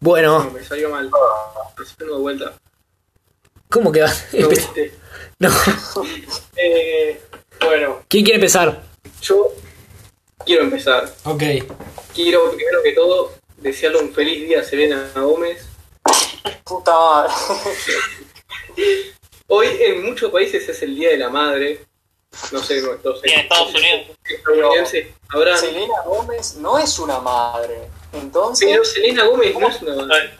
Bueno, me salió mal. Haciendo de vuelta. ¿cómo que va? ¿Lo viste? No. Eh, bueno, ¿Quién quiere empezar? yo quiero empezar. Ok. Quiero, primero que todo, desearle un feliz día a Selena Gómez. Puta madre. Hoy en muchos países es el Día de la Madre. No sé, nuestros Y en Estados Unidos. habrán. Selena Gómez no es una madre. Entonces, Pero Selena Gómez no es una madre.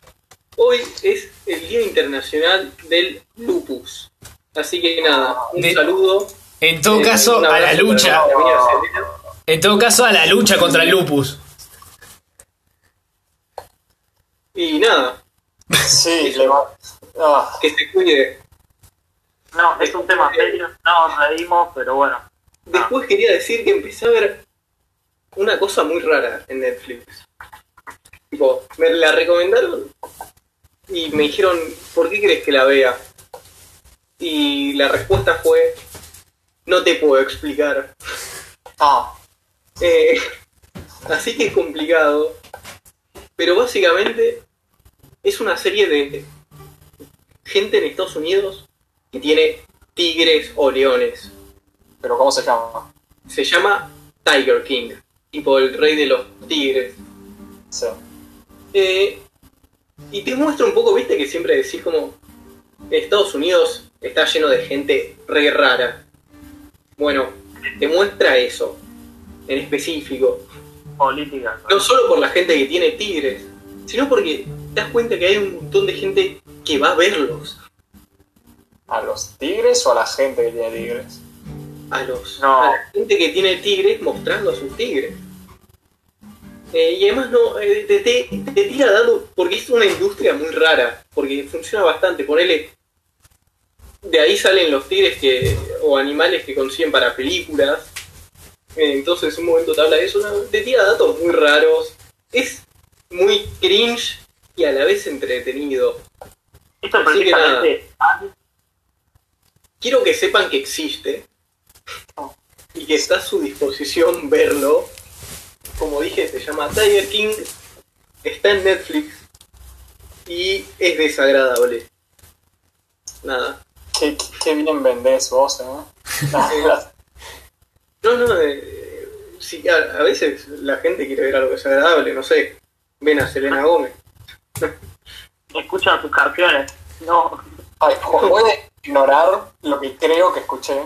Hoy es el Día Internacional del Lupus. Así que nada, un De- saludo. En todo eh, caso, a la lucha. En todo caso, a la lucha contra el lupus. Y nada, sí, le va. Ah, que se cuide. No, es un tema serio. No, nos reímos, pero bueno. Después quería decir que empecé a ver una cosa muy rara en Netflix. Tipo, me la recomendaron y me dijeron, ¿por qué crees que la vea? Y la respuesta fue, no te puedo explicar. ah, Eh, así que es complicado. Pero básicamente es una serie de gente en Estados Unidos que tiene tigres o leones. pero ¿cómo se llama? Se llama Tiger King, tipo el rey de los tigres. Sí. Eh, y te muestra un poco, viste, que siempre decís como Estados Unidos está lleno de gente re rara. Bueno, te muestra eso, en específico. Política. No solo por la gente que tiene tigres, sino porque te das cuenta que hay un montón de gente que va a verlos. ¿A los tigres o a la gente que tiene tigres? A los No. a la gente que tiene tigres mostrando a sus tigres. Eh, y además no, eh, te, te- te tira dando, porque es una industria muy rara, porque funciona bastante, ponele, de ahí salen los tigres que, o animales que consiguen para películas, Eh, entonces un momento te habla de eso, no, te tira datos muy raros, es muy cringe y a la vez entretenido. Esto es que precisamente. Quiero que sepan que existe y que está a su disposición verlo. Como dije, se llama Tiger King, está en Netflix y es desagradable. Nada. Qué, qué bien vendés vos, ¿eh? No, no, eh, sí, a, a veces la gente quiere ver algo desagradable, no sé. Ven a Selena Gómez. Escuchan sus canciones. No. Ay, puede ignorar lo que creo que escuché.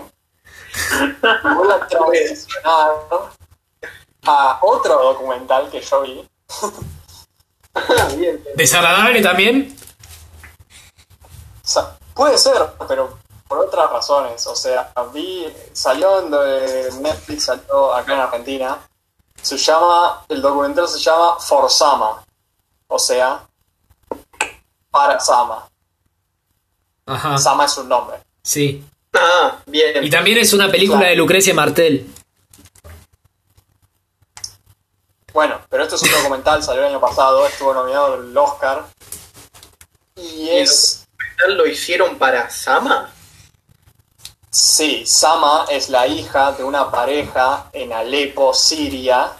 Voy a transicionar a otro documental que yo vi. Bien. ¿Desagradable también? O sea, puede ser, pero por otras razones. O sea, vi, salió en Netflix, salió acá en Argentina. Se llama, el documental se llama For Sama. O sea, para Sama. Ajá. Sama es un nombre. Sí. Ah, bien. Y también es una película de Lucrecia Martel. Bueno, pero esto es un documental, salió el año pasado, estuvo nominado al Oscar. Y es. ¿Lo hicieron para Sama? Sí, Sama es la hija de una pareja en Alepo, Siria,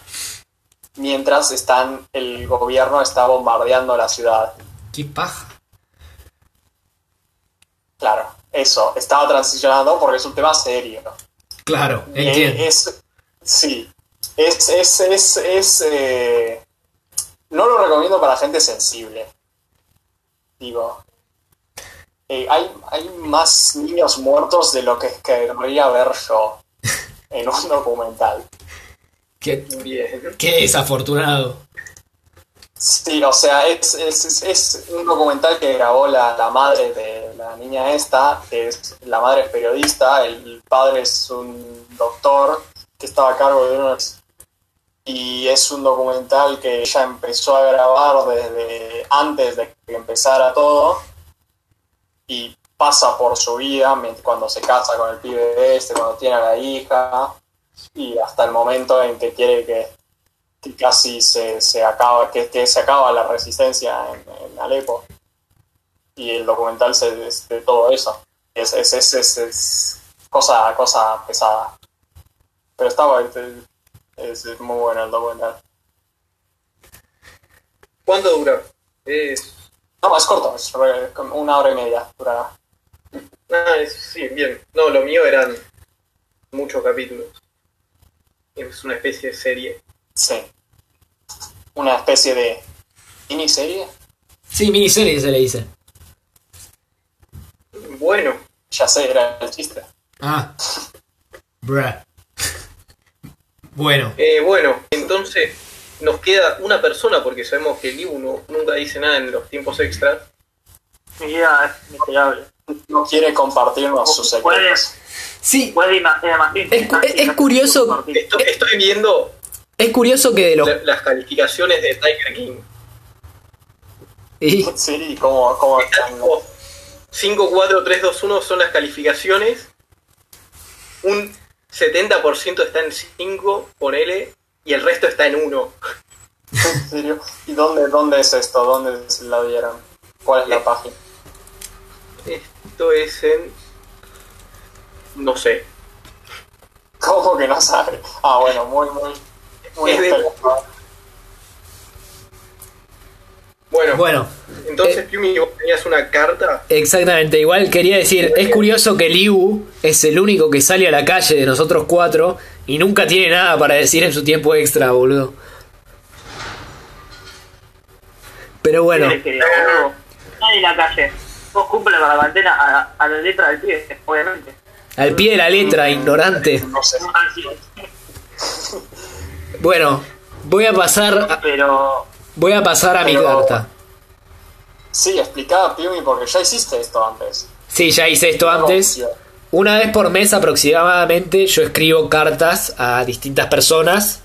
mientras están, el gobierno está bombardeando la ciudad. Qué paja. Claro, eso, estaba transicionando porque es un tema serio. Claro, Y entiendo. Es, sí, es, es, es, es, eh, no lo recomiendo para gente sensible. Digo, eh, hay, hay más niños muertos de lo que querría ver yo en un documental. Qué, Bien. qué desafortunado. Sí, o sea, es, es, un documental que grabó la, la madre de la niña esta, que es, la madre es periodista, el padre es un doctor que estaba a cargo de unos... Y es un documental que ella empezó a grabar desde antes de que empezara todo y pasa por su vida cuando se casa con el pibe este, cuando tiene a la hija y hasta el momento en que quiere que que casi se, se acaba, que, que se acaba la resistencia en, en Alepo. Y el documental se, es de todo eso. Es, es, es, es- es cosa, cosa pesada. Pero está, Es, es muy bueno el documental. ¿Cuánto dura? Es... No, es corto, es una hora y media. Dura. Ah, es- sí, bien. No, lo mío eran muchos capítulos. Es una especie de serie. Sí. Una especie de miniserie. Sí, miniserie se le dice. Bueno, Ya sé, era el chiste. Ah. Bruh. Bueno, eh, bueno, entonces nos queda una persona porque sabemos que Liu no, nunca dice nada en los tiempos extras. Mi vida es miserable. No quiere compartirnos sus secretos. sí, puede Es es- curioso- estoy viendo es curioso que de los... la- las calificaciones de Tiger King. y- Sí, como, como Está tipo 5, 4, 3, 2, 1 son las calificaciones. Un 70% está en 5, ponele, y el resto está en 1. ¿En serio? ¿Y dónde, dónde es esto? ¿Dónde se la vieron? ¿Cuál es la página? Esto es en. No sé. ¿Cómo que no sabe? Ah, bueno, muy, muy. Es de-. Bueno, Bueno, entonces, eh, Piumi, vos tenías una carta. exactamente. Igual quería decir, es curioso que Liu es el único que sale a la calle de nosotros cuatro y nunca tiene nada para decir en su tiempo extra, boludo. Pero bueno, en la calle. Vos cumple con la bandera a, a la letra del pie, obviamente. al pie de la letra, ignorante. No sé. Bueno, voy a pasar, Pero voy a pasar a mi carta. Sí, explicaba Piumi porque ya hiciste esto antes. Sí, ya hice esto antes. Una vez por mes aproximadamente yo escribo cartas a distintas personas.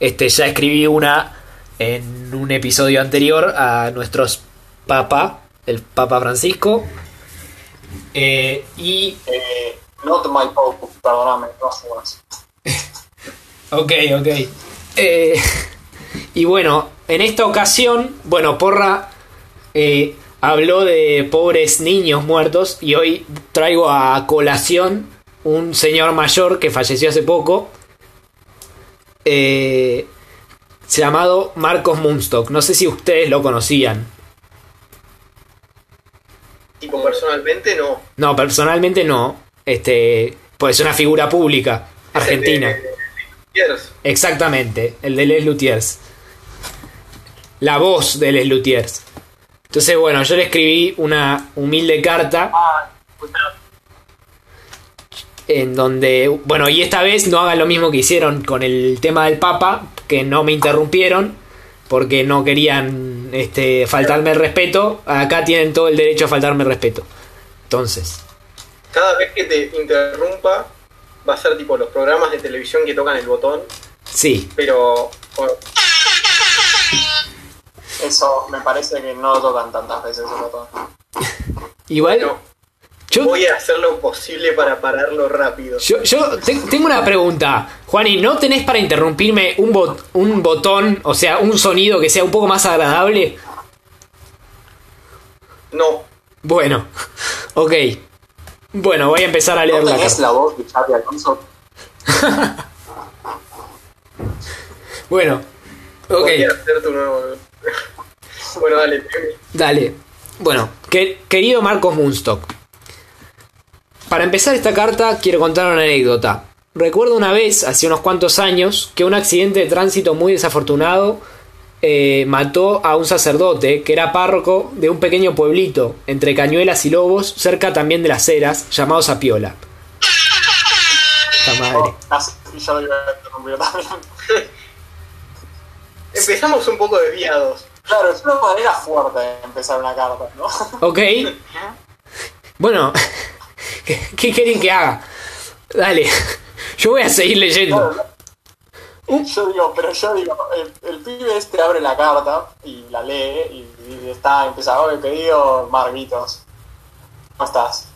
Este, ya escribí una en un episodio anterior a nuestros papa, el Papa Francisco. Eh, y. Eh, not my pope, perdóname, no asumas. Ok, ok. Eh, y bueno, en esta ocasión, bueno, Porra eh, habló de pobres niños muertos y hoy traigo a colación un señor mayor que falleció hace poco, eh, llamado Marcos Munstock. No sé si ustedes lo conocían. Tipo, personalmente no. No, personalmente no. Este, pues es una figura pública argentina. Exactamente, el de Les Luthiers. La voz de Les Luthiers. Entonces, bueno, yo le escribí una humilde carta Ah, en donde, bueno, y esta vez no hagan lo mismo que hicieron con el tema del Papa, que no me interrumpieron porque no querían este, faltarme el respeto. Acá tienen todo el derecho a faltarme el respeto. Entonces, Cada vez que te interrumpa, va a ser tipo los programas de televisión que tocan el botón, sí, pero. bueno, Eso me parece que no lo tocan tantas veces el botón. igual no, yo, voy a hacer lo posible para pararlo rápido. yo, yo te- tengo una pregunta. Juani, ¿no tenés para interrumpirme un, bot- un botón, o sea, un sonido que sea un poco más agradable? No, Bueno, ok. Bueno, voy a empezar a leer ¿No la carta. la voz de Xavi Alonso? Bueno, ok, voy a hacer tu nuevo. bueno, dale, dale. Bueno, que- querido Marcos Munstock. Para empezar esta carta quiero contar una anécdota. Recuerdo una vez, hace unos cuantos años, que un accidente de tránsito muy desafortunado eh, mató a un sacerdote que era párroco de un pequeño pueblito entre Cañuelas y Lobos, cerca también de las Heras, llamado Sapiola. Esta madre. Casi yo lo iba a interrumpir también. Empezamos un poco desviados. Claro, es una manera fuerte de empezar una carta, ¿no? Ok. Bueno, ¿qué, qué quieren que haga? Dale, yo voy a seguir leyendo. Yo digo, pero yo digo, el, el pibe este abre la carta y la lee y, y está, empieza, hoy pedido Marguitos. ¿Cómo estás?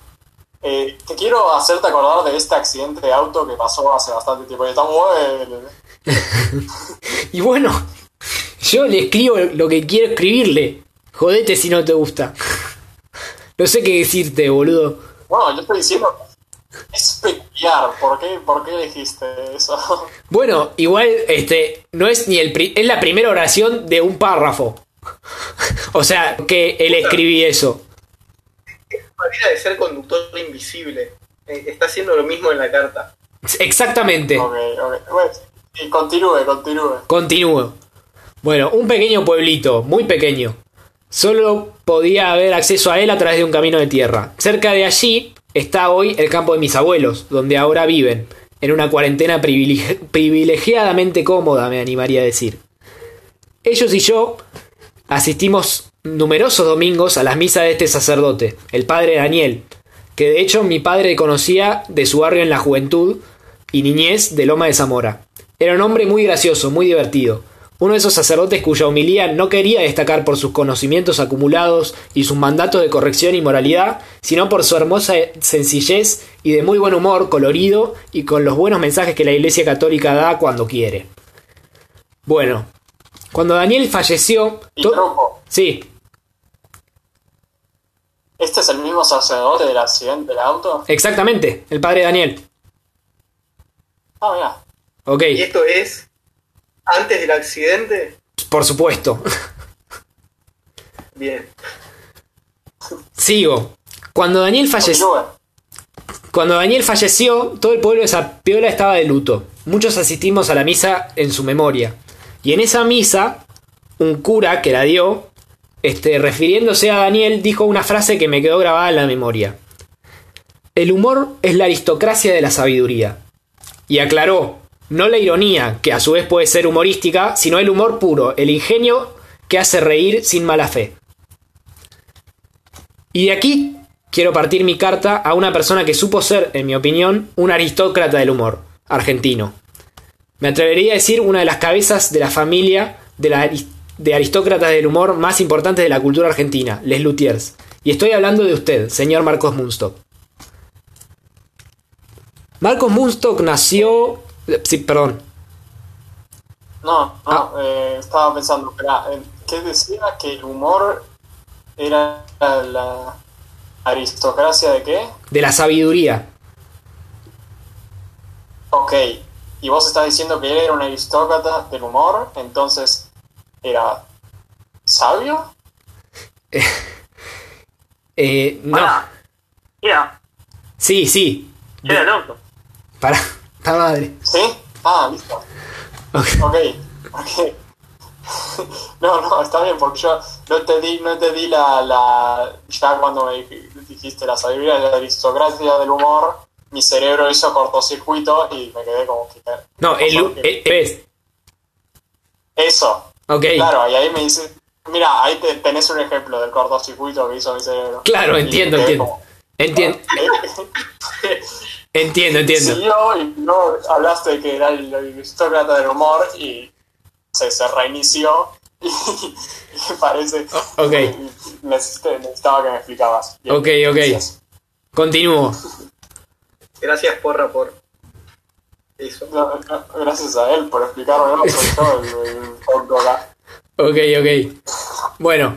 Eh, te quiero hacerte acordar de este accidente de auto que pasó hace bastante tiempo y está muy... Y bueno, yo le escribo lo que quiero escribirle. Jodete si no te gusta. No sé qué decirte, boludo. Bueno, yo estoy diciendo, es peculiar. ¿Por qué, ¿Por qué dijiste eso? Bueno, igual este no es ni el pri- es la primera oración de un párrafo. o sea, que él escribí eso. manera de ser conductor invisible. Eh, está haciendo lo mismo en la carta. Exactamente. Ok, ok. Bueno, y continúe, continúe. Continúo. Bueno, un pequeño pueblito, muy pequeño. Solo podía haber acceso a él a través de un camino de tierra. Cerca de allí está hoy el campo de mis abuelos, donde ahora viven, en una cuarentena privilegi- privilegiadamente cómoda, me animaría a decir. Ellos y yo asistimos numerosos domingos a las misas de este sacerdote, el padre Daniel, que de hecho mi padre conocía de su barrio en la juventud y niñez de Loma de Zamora. Era un hombre muy gracioso, muy divertido. Uno de esos sacerdotes cuya humilía no quería destacar por sus conocimientos acumulados y sus mandatos de corrección y moralidad, sino por su hermosa sencillez y de muy buen humor, colorido y con los buenos mensajes que la Iglesia Católica da cuando quiere. Bueno, cuando Daniel falleció... Y. Sí, ¿Este es el mismo sacerdote del accidente del auto? exactamente, el padre Daniel. Ah, mira. Ok, Y esto es antes del accidente. por supuesto. Bien. Sigo. Cuando Daniel falleció... Cuando Daniel falleció, todo el pueblo de Zapiola estaba de luto. Muchos asistimos a la misa en su memoria. Y en esa misa, un cura que la dio, este, refiriéndose a Daniel, dijo una frase que me quedó grabada en la memoria. El humor es la aristocracia de la sabiduría. Y aclaró, no la ironía, que a su vez puede ser humorística, sino el humor puro, el ingenio que hace reír sin mala fe. Y de aquí quiero partir mi carta a una persona que supo ser, en mi opinión, un aristócrata del humor, argentino. Me atrevería a decir una de las cabezas de la familia de, la de aristócratas del humor más importantes de la cultura argentina, Les Luthiers. Y estoy hablando de usted, señor Marcos Munstock. Marcos Munstock nació... Sí, perdón. No, no, Ah. eh, estaba pensando, espera, eh, ¿qué decía? Que el humor era la, aristocracia de qué? De la sabiduría. Ok, y vos estás diciendo que él era un aristócrata del humor, entonces era sabio? Eh, no. Pará. Mira, Sí, sí. era tonto. Para. La madre. ¿Sí? Ah, listo. Ok. Ok, ok. No, no, está bien, porque yo no te di, no te di la, la... Ya cuando me dij- dijiste la sabiduría de la aristocracia del humor, mi cerebro hizo cortocircuito y me quedé como que... No, el, el- es. Eso, Ok. claro, y ahí me dice... Mira, ahí te- tenés un ejemplo del cortocircuito que hizo mi cerebro. Claro, Y entiendo, entiendo. como, Entiendo, ¿eh? Entiendo, entiendo. Siguió y no hablaste de que era el aristócrata del humor y se, se reinició y, y parece ok. necesitaba que me explicabas. Bien, Ok, ok. gracias. Continúo. Gracias, Porra, por eso. No, no, gracias a él por explicarme, no yo el, el acá. Ok, ok. Bueno,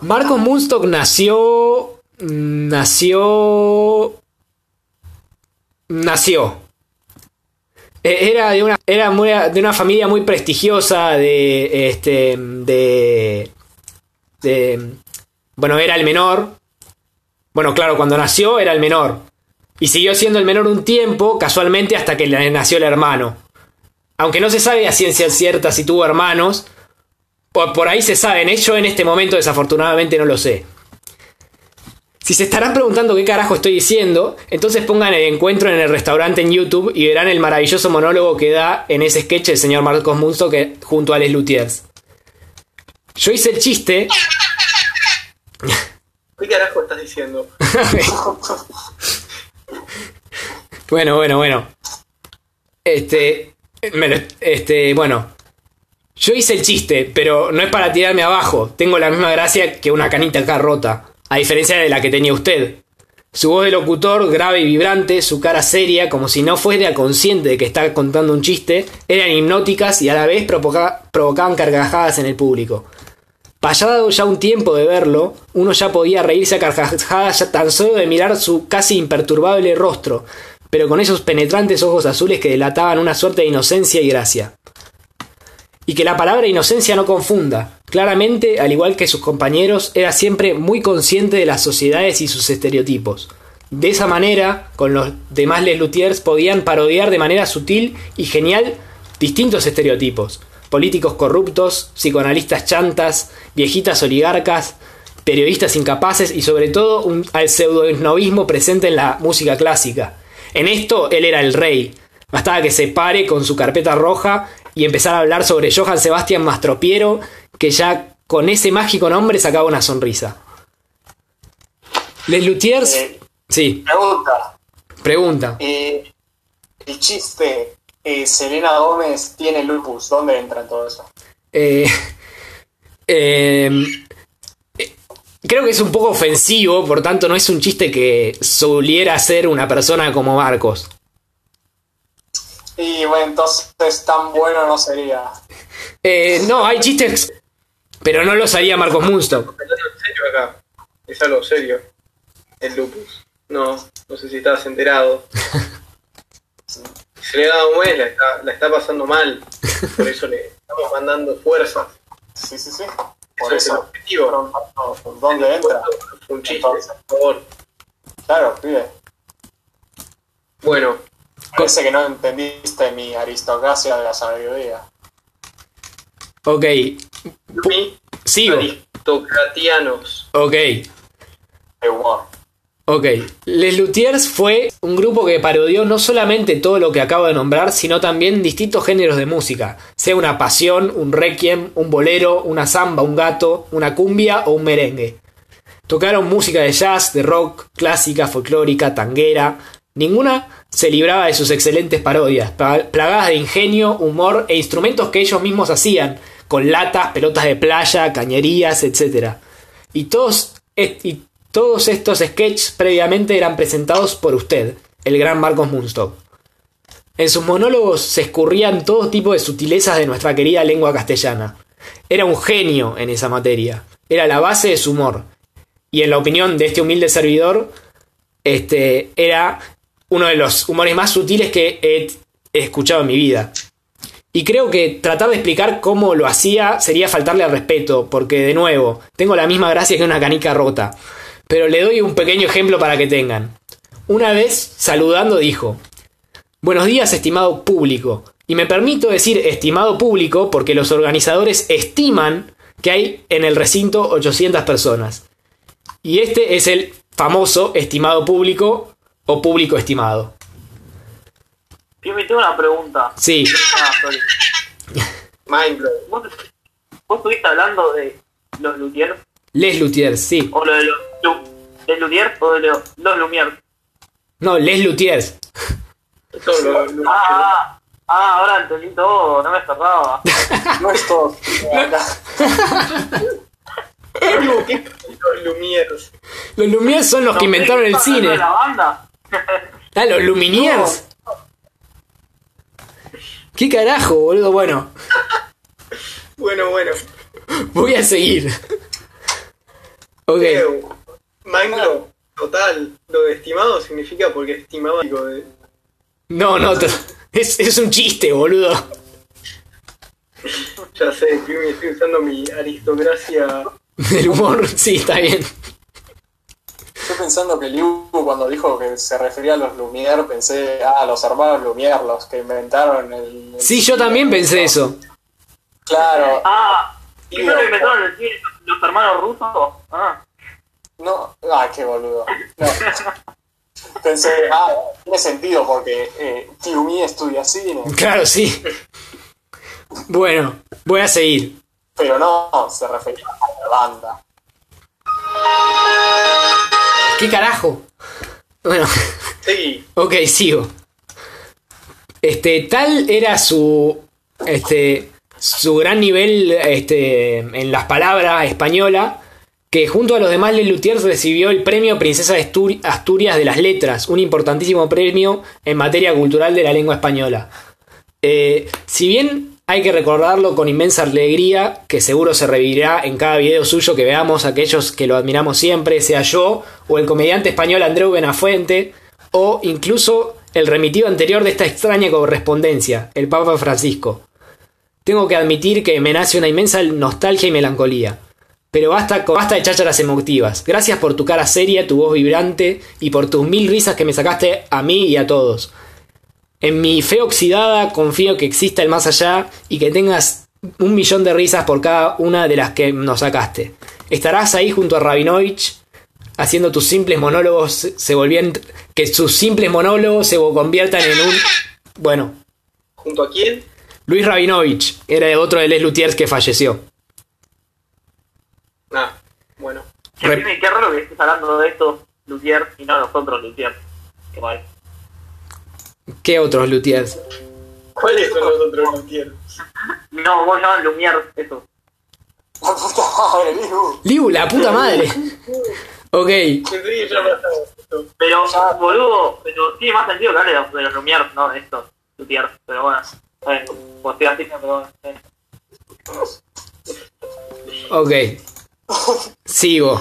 Marcos Munstock nació. Nació. Nació. Eh, Era de una, era de una familia muy prestigiosa de. Este. De. Bueno, era el menor. Bueno, claro, cuando nació era el menor. Y siguió siendo el menor un tiempo, casualmente, hasta que nació el hermano. Aunque no se sabe a ciencia cierta si tuvo hermanos, por, por ahí se saben, ¿eh? yo en este momento desafortunadamente no lo sé. Si se estarán preguntando qué carajo estoy diciendo, entonces pongan el encuentro en el restaurante en YouTube y verán el maravilloso monólogo que da en ese sketch el señor Marcos Munzo que, junto a Les Luthiers. Yo hice el chiste. ¿Qué carajo estás diciendo? bueno, bueno, bueno. Este. me Este, bueno. Yo hice el chiste, pero no es para tirarme abajo. Tengo la misma gracia que una canita acá rota. A diferencia de la que tenía usted. Su voz de locutor, grave y vibrante, su cara seria, como si no fuera consciente de que está contando un chiste, eran hipnóticas y a la vez provoca- provocaban carcajadas en el público. Pasado ya un tiempo de verlo, uno ya podía reírse a carcajadas ya tan solo de mirar su casi imperturbable rostro, pero con esos penetrantes ojos azules que delataban una suerte de inocencia y gracia. Y que la palabra inocencia no confunda. Claramente, al igual que sus compañeros, era siempre muy consciente de las sociedades y sus estereotipos. De esa manera, con los demás Les Luthiers podían parodiar de manera sutil y genial distintos estereotipos. Políticos corruptos, psicoanalistas chantas, viejitas oligarcas, periodistas incapaces y sobre todo un, al pseudo presente en la música clásica. En esto él era el rey. Bastaba que se pare con su carpeta roja y empezar a hablar sobre Johann Sebastian Mastropiero, que ya con ese mágico nombre sacaba una sonrisa. Les Luthiers. Eh, sí, Pregunta. pregunta. eh, el chiste, eh, Selena Gómez tiene lupus. ¿Dónde entra en todo eso? Eh, eh, creo que es un poco ofensivo, por tanto no es un chiste que soliera ser una persona como Marcos. Y bueno, entonces tan bueno no sería. Eh, no, hay chistes, pero no los haría Marcos Munstock. Serio acá. Es algo serio. El lupus. No, no sé si estabas enterado. Selena Gómez la está, la está pasando mal. Por eso le estamos mandando fuerzas. Sí, sí, sí. Eso Por es el objetivo. ¿Dónde entra? Un chiste, por favor. Claro, pibe. Bueno, Parece que no entendiste mi aristocracia de la sabiduría. Ok, sigo. aristocratianos. Ok, De humor. ok. Les Luthiers fue un grupo que parodió no solamente todo lo que acabo de nombrar, sino también distintos géneros de música, sea una pasión, un requiem, un bolero, una samba, un gato, una cumbia o un merengue. Tocaron música de jazz, de rock, clásica, folclórica, tanguera. Ninguna se libraba de sus excelentes parodias, pla- plagadas de ingenio, humor e instrumentos que ellos mismos hacían, con latas, pelotas de playa, cañerías, etc. Y todos, y todos estos sketches previamente eran presentados por usted, el gran Marcos Munstock. En sus monólogos se escurrían todo tipo de sutilezas de nuestra querida lengua castellana. Era un genio en esa materia. Era la base de su humor. Y en la opinión de este humilde servidor, este era uno de los humores más sutiles que he escuchado en mi vida. Y creo que tratar de explicar cómo lo hacía sería faltarle al respeto, porque de nuevo, tengo la misma gracia que una canica rota. Pero le doy un pequeño ejemplo para que tengan. Una vez, saludando, dijo, Buenos días, estimado público. Y me permito decir estimado público porque los organizadores estiman que hay en el recinto 800 personas. Y este es el famoso estimado público o público estimado. Yo me tengo una pregunta. Sí, Ah, sorry. Mind blow. ¿Vos, vos estuviste hablando de los Luthiers? Les Luthiers, sí. ¿O lo de los, Lu- de Luthiers o de los, los Lumière? No, Les Luthiers. Eso lo, lo- Ah, ah, ah, ahora entendí todo, no me cerraba. No es todo. Acá. Digo, ¿qué los Lumieres? Los Lumières son los que inventaron el ¿estás hablando cine. de la banda? Ah, los Luminiers. ¿Qué carajo, boludo? Bueno, Bueno, bueno. voy a seguir. Ok. Blow. Total. Lo de estimado significa porque estimaba de... No, no, es, es un chiste, boludo. Ya sé, estoy usando mi aristocracia. El humor, sí, está bien. Pensando que Liu cuando dijo que se refería a los Lumière, pensé, ah, los hermanos Lumière, los que inventaron el... el Sí, yo también pensé eso. Claro, Ah, ¿y fue lo inventaron el cine los hermanos rusos? Ah, no, ah, qué boludo. No. Pensé, ah, tiene sentido porque eh, Kiumi estudia cine, Claro, sí. Bueno, voy a seguir. pero no, se refería a la banda. ¿Qué carajo? Bueno, Sí. ok, sigo. Este, tal era su. Este. su gran nivel este, en las palabras española. Que junto a los demás Les Luthiers recibió el premio Princesa de Astu- Asturias de las Letras, un importantísimo premio en materia cultural de la lengua española. Eh, si bien hay que recordarlo con inmensa alegría, que seguro se revivirá en cada video suyo que veamos aquellos que lo admiramos siempre, sea yo o el comediante español Andreu Benafuente, o incluso el remitido anterior de esta extraña correspondencia, el Papa Francisco. Tengo que admitir que me nace una inmensa nostalgia y melancolía. Pero basta, basta de chácharas emotivas. Gracias por tu cara seria, tu voz vibrante y por tus mil risas que me sacaste a mí y a todos. En mi fe oxidada confío que exista el más allá y que tengas un millón de risas por cada una de las que nos sacaste. Estarás ahí junto a Rabinovich haciendo tus simples monólogos se volvían que sus simples monólogos se conviertan en un bueno ¿Junto a quién? Luis Rabinovich era otro de Les Luthiers que falleció Ah, bueno. Qué raro que estés hablando de estos Luthier y no nosotros Luthier. Qué mal. ¿Qué otros Luthiers? ¿Cuáles son los otros Luthiers? No, vos llaman Lumière, eso. La puta madre, Liu. Liu la puta madre ok. Pero, boludo, pero tiene más sentido que hable de los, Lumière, no de estos Luthier. Pero bueno, a ver, como estoy así, pero bueno. eh. Ok. Sigo.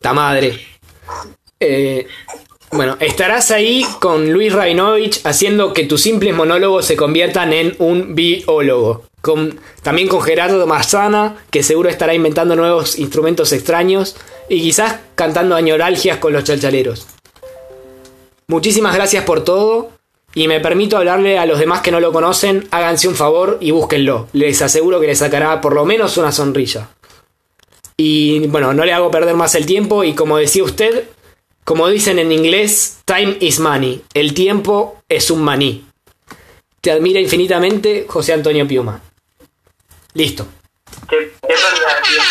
Ta madre. Eh, bueno, estarás ahí con Luis Rabinovich haciendo que tus simples monólogos se conviertan en un biólogo. Con, también con Gerardo Marzana, que seguro estará inventando nuevos instrumentos extraños y quizás cantando añoralgias con los chalchaleros. Muchísimas gracias por todo y me permito hablarle a los demás que no lo conocen, háganse un favor y búsquenlo. Les aseguro que les sacará por lo menos una sonrisa. Y bueno, no le hago perder más el tiempo y como decía usted, como dicen en inglés, time is money. El tiempo es un maní. Te admira infinitamente José Antonio Piuma. Listo. Qué, qué pérdida de tiempo.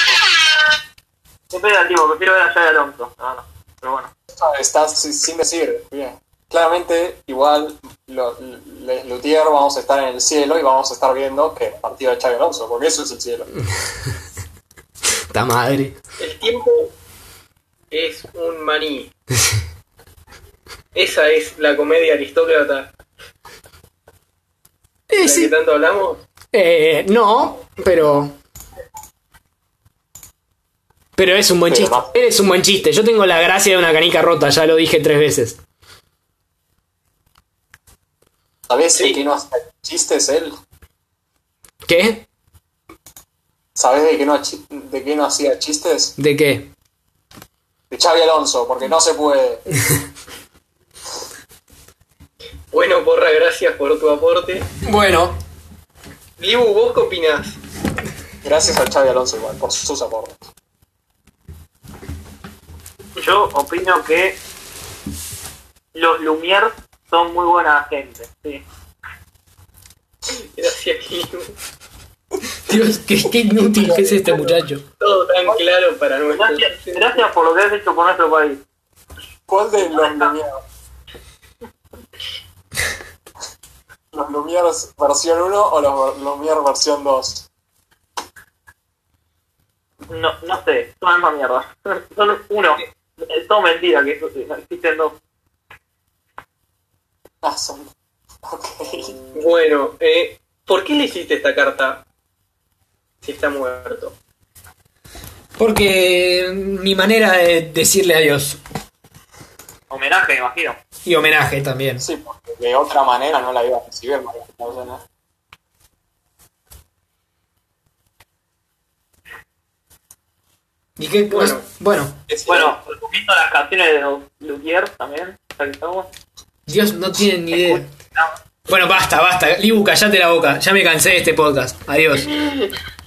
Qué pérdida de tiempo, prefiero ver a Xavi Alonso. No, no, pero bueno. Estás sin sin decir. Bien. Claramente, igual, lo, Les Luthier vamos a estar en el cielo y vamos a estar viendo que el partido de Xavi Alonso, porque eso es el cielo. Ta madre. El tiempo es un maní. Esa es la comedia aristócrata Eh, de la sí. que tanto hablamos. Eh, no, pero. Pero es un buen Pero chiste. no. Es un buen chiste. Yo tengo la gracia de una canica rota, ya lo dije tres veces. ¿Sabés Sí. de qué no hacía chistes él? ¿Qué? ¿Sabés de qué no, de qué no hacía chistes? ¿De qué? Xavi Alonso, porque no se puede. Bueno, porra, gracias por tu aporte. Bueno, Libu, ¿vos qué opinás? Gracias al Xavi Alonso igual, por sus aportes. Yo opino que los Lumière son muy buena gente. Sí. Gracias, Libu. Dios, qué, qué inútil que es este muchacho. Todo tan claro para nuestros Gracias, gracias por lo que has hecho por nuestro país. ¿Cuál de los Lumière? ¿Los Lumière versión 1 o los Lumière versión 2? No, no sé, son la misma mierda. Son uno. Es todo mentira que existen dos. Ah, son. Ok. Bueno, eh, ¿por qué le hiciste esta carta si está muerto? Porque mi manera de decirle adiós. Homenaje, me imagino. Y homenaje también. Sí, porque de otra manera no la iba a recibir, María. ¿Y qué? Bueno. bueno, Bueno, recomiendo las canciones de los Lumière también. ya que estamos. Dios no tienen ni idea. Bueno, basta, basta. Libu, callate la boca. Ya me cansé de este podcast. Adiós.